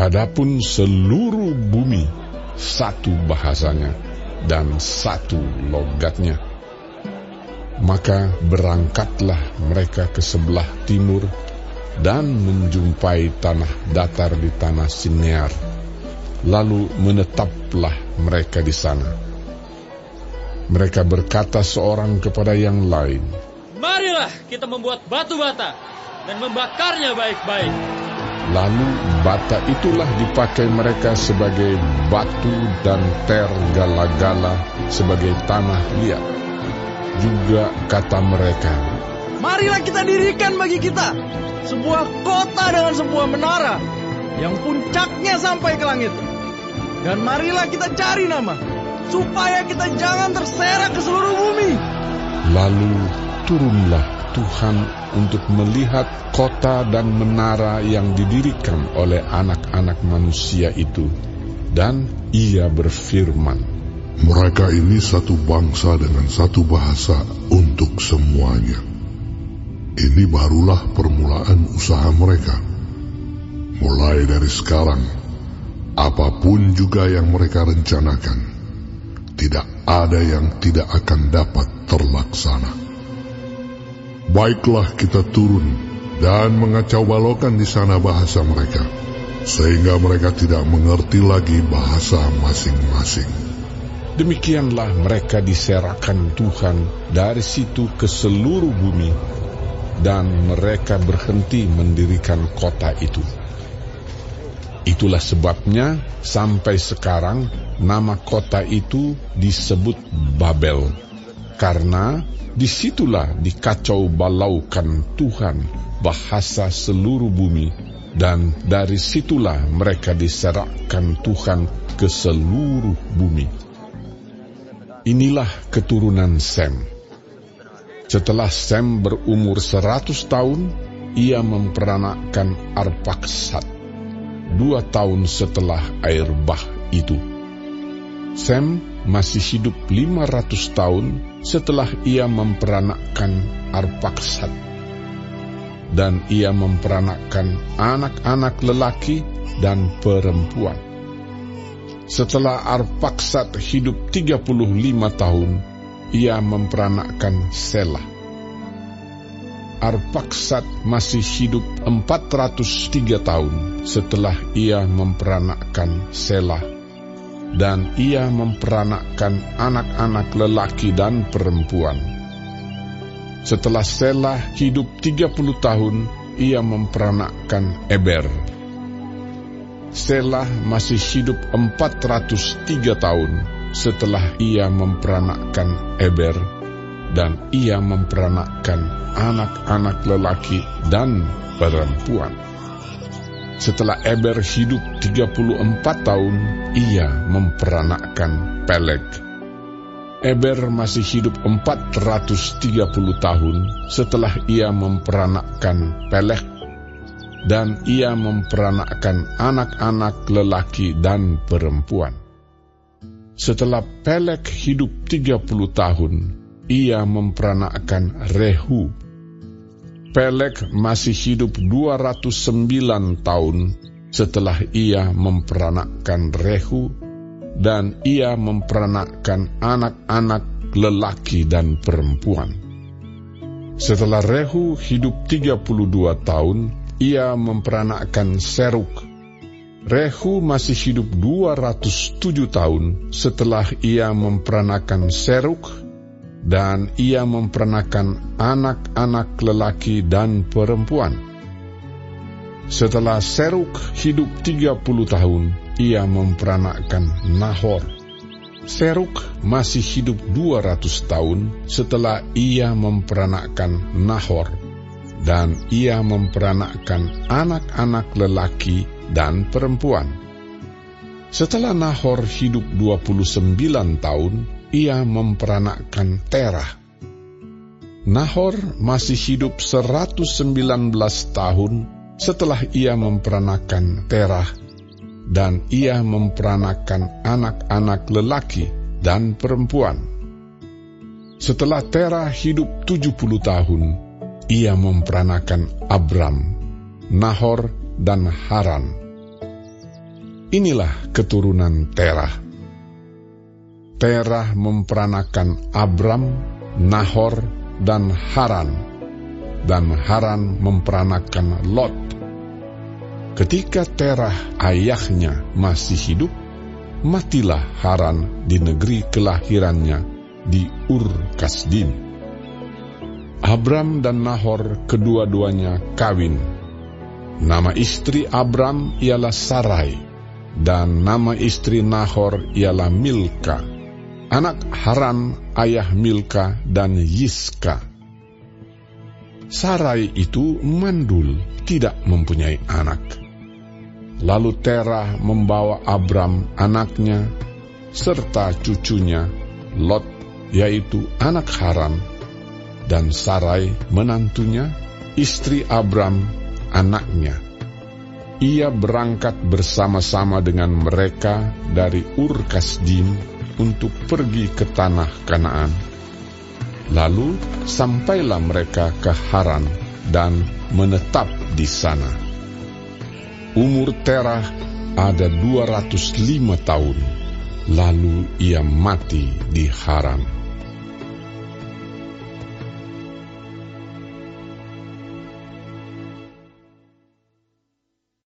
Adapun seluruh bumi satu bahasanya dan satu logatnya. Maka berangkatlah mereka ke sebelah timur dan menjumpai tanah datar di tanah Sinear. Lalu menetaplah mereka di sana. Mereka berkata seorang kepada yang lain, Marilah kita membuat batu bata dan membakarnya baik-baik. Lalu bata itulah dipakai mereka sebagai batu dan ter gala-gala sebagai tanah liat. Juga kata mereka, Marilah kita dirikan bagi kita sebuah kota dengan sebuah menara yang puncaknya sampai ke langit. Dan marilah kita cari nama supaya kita jangan terserak ke seluruh bumi. Lalu turunlah Tuhan untuk melihat kota dan menara yang didirikan oleh anak-anak manusia itu. Dan ia berfirman, Mereka ini satu bangsa dengan satu bahasa untuk semuanya. Ini barulah permulaan usaha mereka. Mulai dari sekarang, apa pun juga yang mereka rencanakan, tidak ada yang tidak akan dapat terlaksana. Baiklah kita turun dan mengacau balokan di sana bahasa mereka, sehingga mereka tidak mengerti lagi bahasa masing-masing. Demikianlah mereka diserahkan Tuhan dari situ ke seluruh bumi, dan mereka berhenti mendirikan kota itu. Itulah sebabnya sampai sekarang nama kota itu disebut Babel, karena di situlah dikacau balaukan Tuhan bahasa seluruh bumi, dan dari situlah mereka diserahkan Tuhan ke seluruh bumi. Inilah keturunan Sem. Setelah Sem berumur seratus tahun, ia memperanakkan Arpaksat, dua tahun setelah air bah itu. Sem masih hidup lima ratus tahun setelah ia memperanakkan Arpaksat. Dan ia memperanakkan anak-anak lelaki dan perempuan. Setelah Arpaksat hidup 35 tahun, ia memperanakkan Selah. Arpaksat masih hidup 403 tahun setelah ia memperanakkan Selah. Dan ia memperanakkan anak-anak lelaki dan perempuan. Setelah Selah hidup 30 tahun, ia memperanakkan Eber. Selah masih hidup 403 tahun setelah ia memperanakkan Eber dan ia memperanakkan anak-anak lelaki dan perempuan. Setelah Eber hidup 34 tahun, ia memperanakkan Peleg. Eber masih hidup 430 tahun setelah ia memperanakkan Peleg dan ia memperanakkan anak-anak lelaki dan perempuan. Setelah Pelek hidup 30 tahun, ia memperanakkan Rehu. Pelek masih hidup 209 tahun setelah ia memperanakkan Rehu dan ia memperanakkan anak-anak lelaki dan perempuan. Setelah Rehu hidup 32 tahun, ia memperanakkan Seruk. Rehu masih hidup 207 tahun setelah ia memperanakan Seruk dan ia memperanakan anak-anak lelaki dan perempuan. Setelah Seruk hidup 30 tahun, ia memperanakan Nahor. Seruk masih hidup 200 tahun setelah ia memperanakan Nahor dan ia memperanakkan anak-anak lelaki dan perempuan. Setelah Nahor hidup 29 tahun, ia memperanakkan Terah. Nahor masih hidup 119 tahun setelah ia memperanakan Terah, dan ia memperanakan anak-anak lelaki dan perempuan. Setelah Terah hidup 70 tahun, ia memperanakan Abram, Nahor, dan Haran. Inilah keturunan Terah. Terah memperanakan Abram, Nahor, dan Haran, dan Haran memperanakan Lot. Ketika Terah ayahnya masih hidup, matilah Haran di negeri kelahirannya di Ur Kasdim. Abram dan Nahor kedua-duanya kawin. Nama istri Abram ialah Sarai, dan nama istri Nahor ialah Milka. Anak Haran ayah Milka dan Yiska. Sarai itu mandul, tidak mempunyai anak. Lalu Terah membawa Abram anaknya serta cucunya Lot yaitu anak Haran dan Sarai menantunya istri Abram anaknya. Ia berangkat bersama-sama dengan mereka dari Ur Kasdim untuk pergi ke tanah Kanaan. Lalu sampailah mereka ke Haran dan menetap di sana. Umur Terah ada 205 tahun, lalu ia mati di Haran.